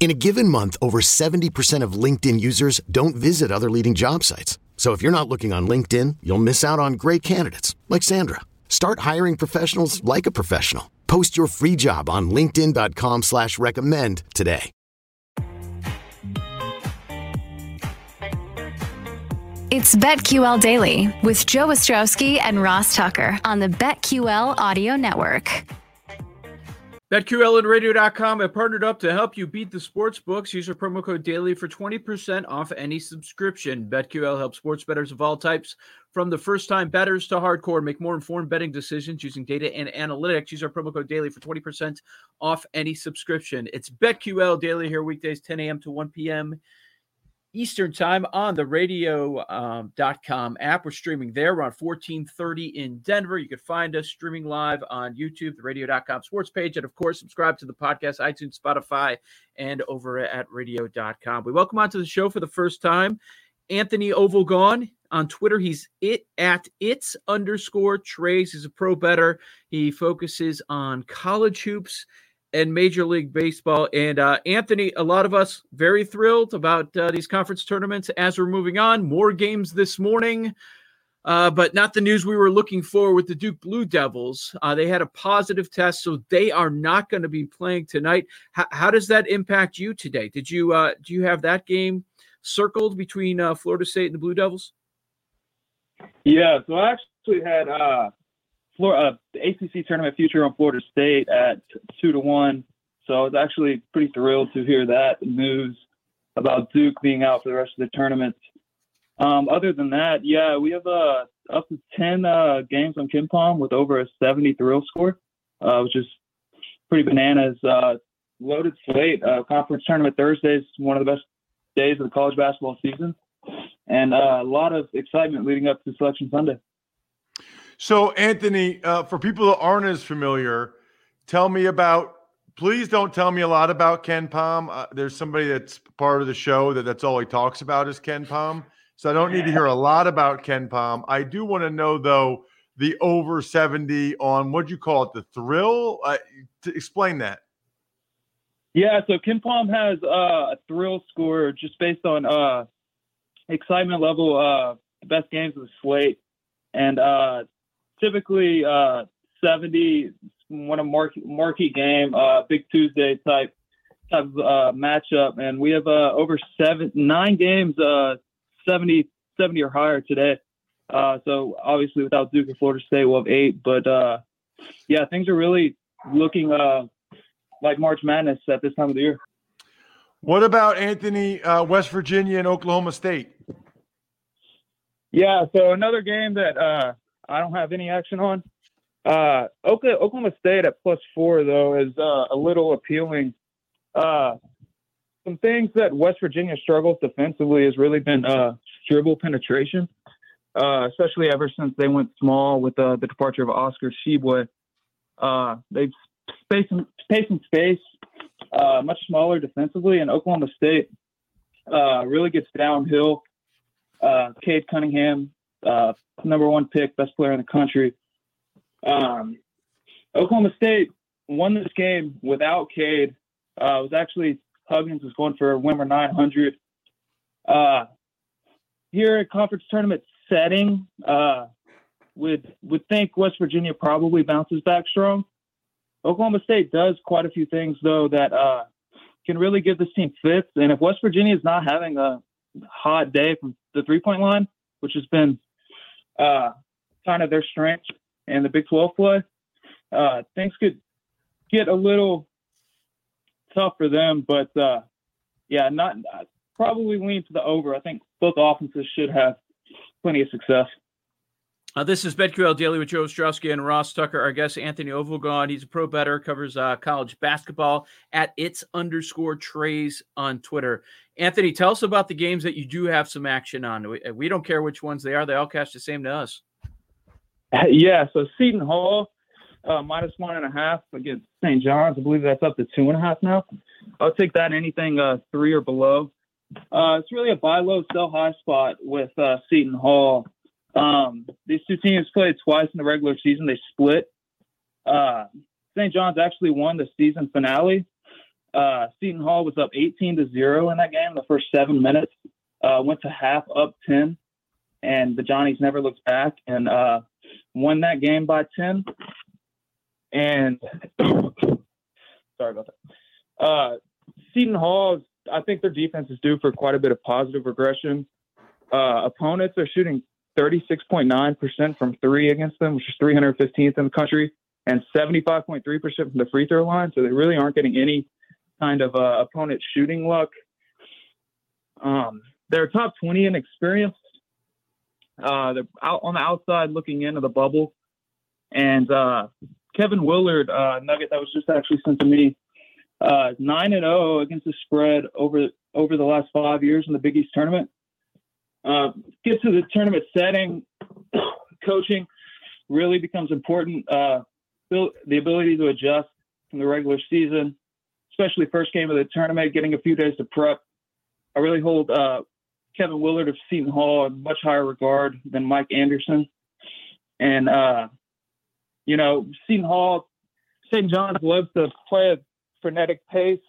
In a given month, over 70% of LinkedIn users don't visit other leading job sites. So if you're not looking on LinkedIn, you'll miss out on great candidates like Sandra. Start hiring professionals like a professional. Post your free job on LinkedIn.com slash recommend today. It's BetQL Daily with Joe Ostrowski and Ross Tucker on the BetQL Audio Network. BetQL and Radio.com have partnered up to help you beat the sports books. Use our promo code DAILY for 20% off any subscription. BetQL helps sports bettors of all types, from the first time bettors to hardcore, make more informed betting decisions using data and analytics. Use our promo code DAILY for 20% off any subscription. It's BetQL Daily here, weekdays 10 a.m. to 1 p.m. Eastern time on the radio.com um, app. We're streaming there. We're on 1430 in Denver. You can find us streaming live on YouTube, the radio.com sports page. And of course, subscribe to the podcast, iTunes, Spotify, and over at radio.com. We welcome onto the show for the first time Anthony Ovalgon on Twitter. He's it at it's underscore trace. He's a pro better. He focuses on college hoops and Major League Baseball. And uh, Anthony, a lot of us very thrilled about uh, these conference tournaments as we're moving on. More games this morning, uh, but not the news we were looking for with the Duke Blue Devils. Uh, they had a positive test, so they are not going to be playing tonight. H- how does that impact you today? Did you uh, do you have that game circled between uh, Florida State and the Blue Devils? Yeah, so I actually had Florida, uh, the ACC tournament future on Florida State at two to one. So I was actually pretty thrilled to hear that news about Duke being out for the rest of the tournament. Um, other than that, yeah, we have uh, up to 10 uh, games on KenPom with over a 70 thrill score, uh, which is pretty bananas. Uh, loaded slate. Uh, conference tournament Thursday is one of the best days of the college basketball season, and uh, a lot of excitement leading up to Selection Sunday. So, Anthony, uh, for people that aren't as familiar, tell me about. Please don't tell me a lot about KenPom. Uh, there's somebody that's part of the show that that's all he talks about is KenPom. So I don't need to hear a lot about KenPom. I do want to know though the over 70 on what you call it, the thrill. Uh, to explain that. Yeah, so KenPom has uh, a thrill score just based on uh, excitement level, uh, the best games of the slate, and uh, typically uh, 70, one a marquee, marquee game, uh, big Tuesday type type of uh, matchup, and we have uh, over seven nine games, uh, 70, 70 or higher today. Uh, so obviously, without Duke and Florida State, we'll have eight. But uh, yeah, things are really looking uh, like March Madness at this time of the year. What about Anthony, uh, West Virginia and Oklahoma State? Yeah, so another game that uh, I don't have any action on. Uh, Oklahoma State at plus four though is uh, a little appealing. Uh, some things that West Virginia struggles defensively has really been uh, dribble penetration, uh, especially ever since they went small with uh, the departure of Oscar Tshiebwe. Uh, they've space space and space, uh, much smaller defensively, and Oklahoma State uh, really gets downhill. Uh, Cade Cunningham uh, number one pick, best player in the country. Um, Oklahoma State won this game without Cade. Uh, was actually Huggins was going for a Wimmer 900. Uh, here at conference tournament setting, uh, would would think West Virginia probably bounces back strong. Oklahoma State does quite a few things though that uh, can really give this team fits. And if West Virginia is not having a hot day from the three point line, which has been uh, kind of their strength and the Big 12 play, uh, things could get a little tough for them. But uh, yeah, not probably lean to the over. I think both offenses should have plenty of success. Uh, this is BetQL Daily with Joe Ostrowski and Ross Tucker. Our guest, Anthony Ovalgon. He's a pro better, covers uh, college basketball at its underscore trays on Twitter. Anthony, tell us about the games that you do have some action on. We, we don't care which ones they are, they all cash the same to us. Yeah, so Seton Hall, uh, minus one and a half against St. John's. I believe that's up to two and a half now. I'll take that anything uh, three or below. Uh, it's really a buy low, sell high spot with uh, Seton Hall. Um, these two teams played twice in the regular season. They split. Uh, St. John's actually won the season finale. Uh, Seton Hall was up 18 to zero in that game. The first seven minutes uh, went to half up 10, and the Johnnies never looked back and uh, won that game by 10. And sorry about that. Uh, Seton Hall, I think their defense is due for quite a bit of positive regression. Uh, opponents are shooting 36.9% from three against them, which is 315th in the country, and 75.3% from the free throw line. So they really aren't getting any kind of uh, opponent shooting luck. Um, they're top 20 in experience. Uh, they're out on the outside looking into the bubble. And uh, Kevin Willard, uh, nugget that was just actually sent to me, uh, nine and zero oh against the spread over over the last five years in the Big East tournament. Uh, get to the tournament setting, coaching really becomes important. Uh, the ability to adjust from the regular season, especially first game of the tournament, getting a few days to prep. I really hold uh, Kevin Willard of Seton Hall in much higher regard than Mike Anderson. And, uh, you know, Seton Hall, St. John's loves to play a frenetic pace.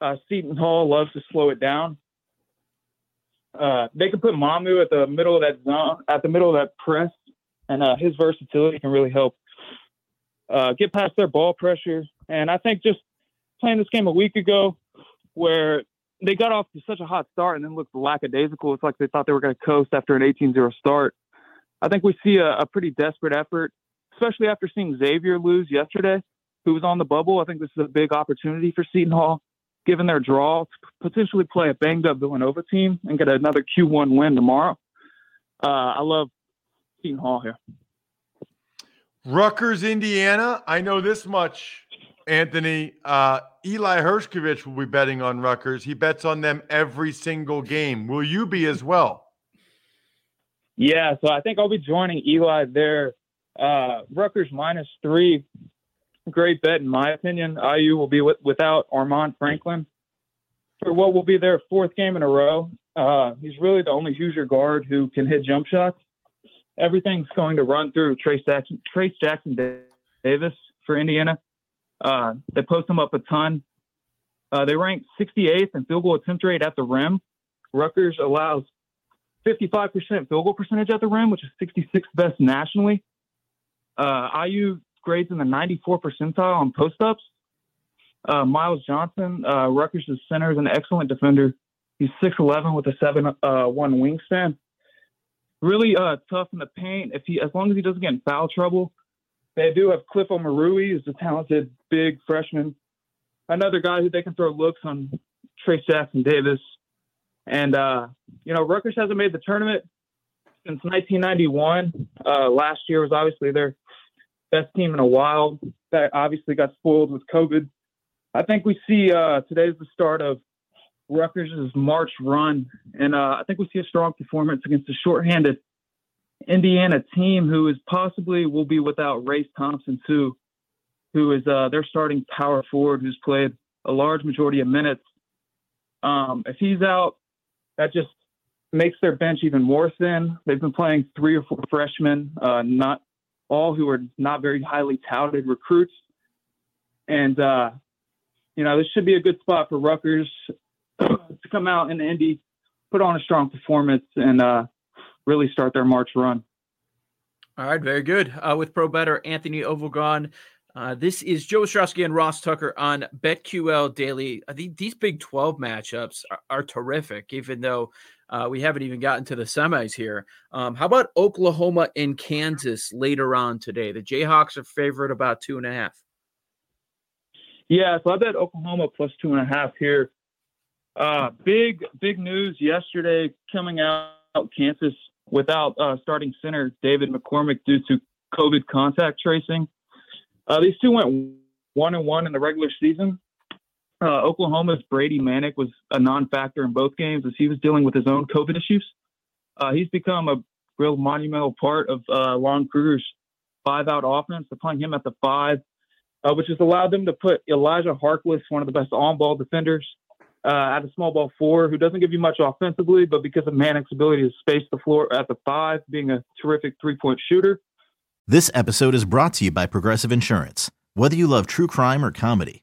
Uh, Seton Hall loves to slow it down. Uh, they can put Mamu at the middle of that zone, at the middle of that press, and uh, his versatility can really help uh, get past their ball pressure. And I think just playing this game a week ago, where they got off to such a hot start and then looked lackadaisical, it's like they thought they were going to coast after an 18-0 start. I think we see a, a pretty desperate effort, especially after seeing Xavier lose yesterday, who was on the bubble. I think this is a big opportunity for Seton Hall given their draw, to potentially play a banged up Villanova team and get another Q1 win tomorrow. Uh, I love Seton Hall here. Rutgers, Indiana. I know this much, Anthony. Uh, Eli Hershkovich will be betting on Rutgers. He bets on them every single game. Will you be as well? Yeah, so I think I'll be joining Eli there. Uh, Rutgers minus three great bet, in my opinion. IU will be with, without Armaan Franklin for what will be their fourth game in a row. Uh, he's really the only Hoosier guard who can hit jump shots. Everything's going to run through Trayce Jackson, Trayce Jackson Davis for Indiana. Uh, they post him up a ton. Uh, they rank 68th in field goal attempt rate at the rim. Rutgers allows 55% field goal percentage at the rim, which is 66th best nationally. Uh, IU grades in the 94 percentile on post ups. Uh, Myles Johnson, uh, Rutgers' center, is an excellent defender. He's 6'11 with a 7 uh, 1 wingspan. Really uh, tough in the paint. If he, as long as he doesn't get in foul trouble, they do have Cliff Omoruyi, who's a talented big freshman. Another guy who they can throw looks on Trayce Jackson Davis. And, uh, you know, Rutgers hasn't made the tournament since 1991. Uh, last year was obviously their best team in a while. That obviously got spoiled with COVID. I think we see uh, today's the start of Rutgers' March run, and uh, I think we see a strong performance against a shorthanded Indiana team who is possibly will be without Race Thompson too, who is uh, their starting power forward who's played a large majority of minutes. Um, if he's out, that just makes their bench even more thin. They've been playing three or four freshmen, uh, not all who are not very highly touted recruits. And, uh, you know, this should be a good spot for Rutgers to come out in Indy, put on a strong performance, and uh, really start their March run. All right, very good. Uh, with Pro Better, Anthony Ovalgon. Uh, this is Joe Ostrowski and Ross Tucker on BetQL Daily. Uh, these Big 12 matchups are, are terrific, even though uh, we haven't even gotten to the semis here. Um, how about Oklahoma and Kansas later on today? The Jayhawks are favored about two and a half. Yeah, so I bet Oklahoma plus two and a half here. Uh, big, big news yesterday coming out. Kansas without uh, starting center David McCormick due to COVID contact tracing. Uh, these two went one and one in the regular season. Uh, Oklahoma's Brady Manek was a non-factor in both games as he was dealing with his own COVID issues. Uh, he's become a real monumental part of uh, Lon Kruger's five-out offense. They're playing him at the five, uh, which has allowed them to put Elijah Harkless, one of the best on-ball defenders, uh, at a small ball four, who doesn't give you much offensively, but because of Manek's ability to space the floor at the five, being a terrific three-point shooter. This episode is brought to you by Progressive Insurance. Whether you love true crime or comedy,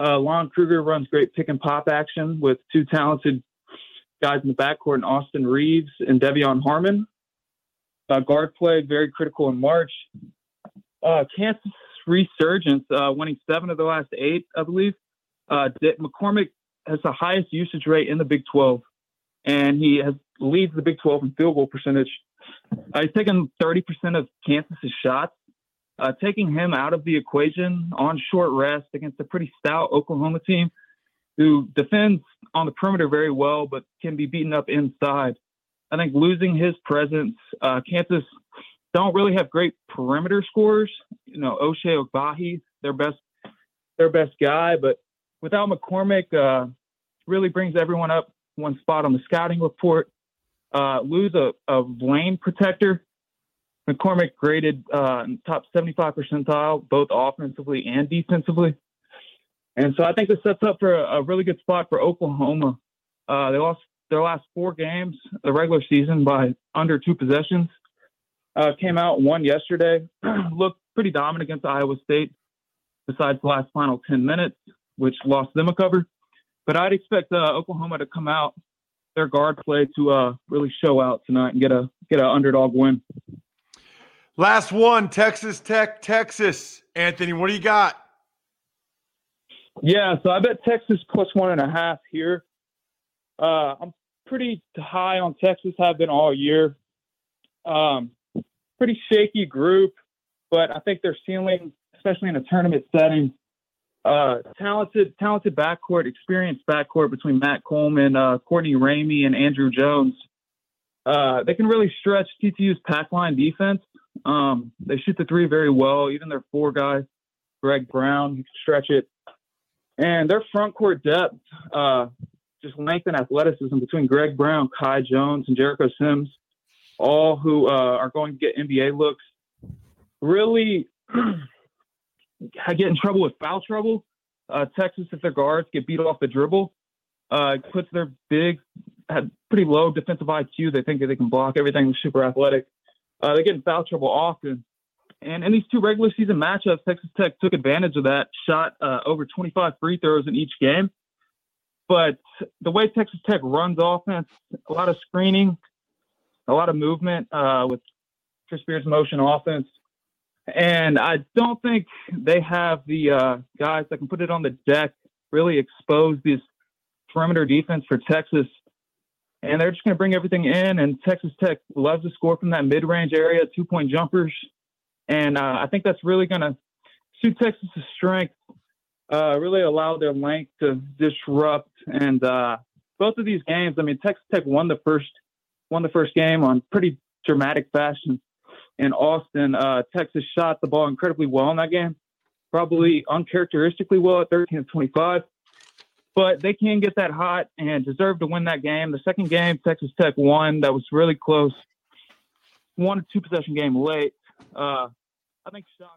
Uh, Lon Kruger runs great pick and pop action with two talented guys in the backcourt, Austin Reaves and De'Vion Harmon. Uh, guard play very critical in March. Uh, Kansas resurgence, uh, winning seven of the last eight, I believe. Uh, McCormick has the highest usage rate in the Big 12, and he has leads the Big 12 in field goal percentage. Uh, he's taken 30% of Kansas's shots, uh, taking him out of the equation on short rest against a pretty stout Oklahoma team who defends on the perimeter very well, but can be beaten up inside. I think losing his presence, uh, Kansas don't really have great perimeter scores. You know, Ochai Agbaji, their best, their best guy, but without McCormick, uh, really brings everyone up one spot on the scouting report. Uh, lose a, a lane protector McCormick graded uh, top 75 percentile, both offensively and defensively. And so I think this sets up for a, a really good spot for Oklahoma. Uh, they lost their last four games, the regular season, by under two possessions. Uh, came out won yesterday, looked pretty dominant against Iowa State, besides the last final 10 minutes, which lost them a cover. But I'd expect uh, Oklahoma to come out, their guard play to uh, really show out tonight and get a get an underdog win. Last one, Texas Tech, Texas. Anthony, what do you got? Yeah, so I bet Texas plus one and a half here. Uh, I'm pretty high on Texas, have been all year. Um, pretty shaky group, but I think their ceiling, especially in a tournament setting, uh, talented, talented backcourt, experienced backcourt between Matt Coleman, uh, Courtney Ramey, and Andrew Jones. Uh, they can really stretch TCU's pack line defense. Um, they shoot the three very well. Even their four guys, Greg Brown, he can stretch it. And their front court depth, uh, just length and athleticism between Greg Brown, Kai Jones, and Jericho Sims, all who uh, are going to get NBA looks, really get in trouble with foul trouble. Uh, Texas, if their guards get beat off the dribble, uh, puts their big, had pretty low defensive IQ. They think that they can block everything. Super athletic. Uh, they get in foul trouble often. And in these two regular season matchups, Texas Tech took advantage of that, shot uh, over 25 free throws in each game. But the way Texas Tech runs offense, a lot of screening, a lot of movement uh, with Chris Beard's motion offense. And I don't think they have the uh, guys that can put it on the deck, really expose this perimeter defense for Texas and they're just going to bring everything in. And Texas Tech loves to score from that mid-range area, two-point jumpers, and uh, I think that's really going to suit Texas's strength, uh, really allow their length to disrupt. And uh, both of these games, I mean, Texas Tech won the first won the first game on pretty dramatic fashion in Austin. Uh, Texas shot the ball incredibly well in that game, probably uncharacteristically well at 13 of 25. But they can get that hot and deserve to win that game. The second game, Texas Tech won. That was really close. One or two possession game late. Uh, I think shock.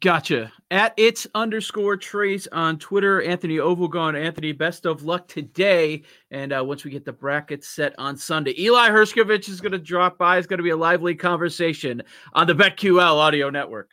Gotcha. At it's underscore trace on Twitter, Anthony Ovalgon. Anthony, best of luck today. And uh, once we get the brackets set on Sunday, Eli Hershkovich is going to drop by. It's going to be a lively conversation on the BetQL audio network.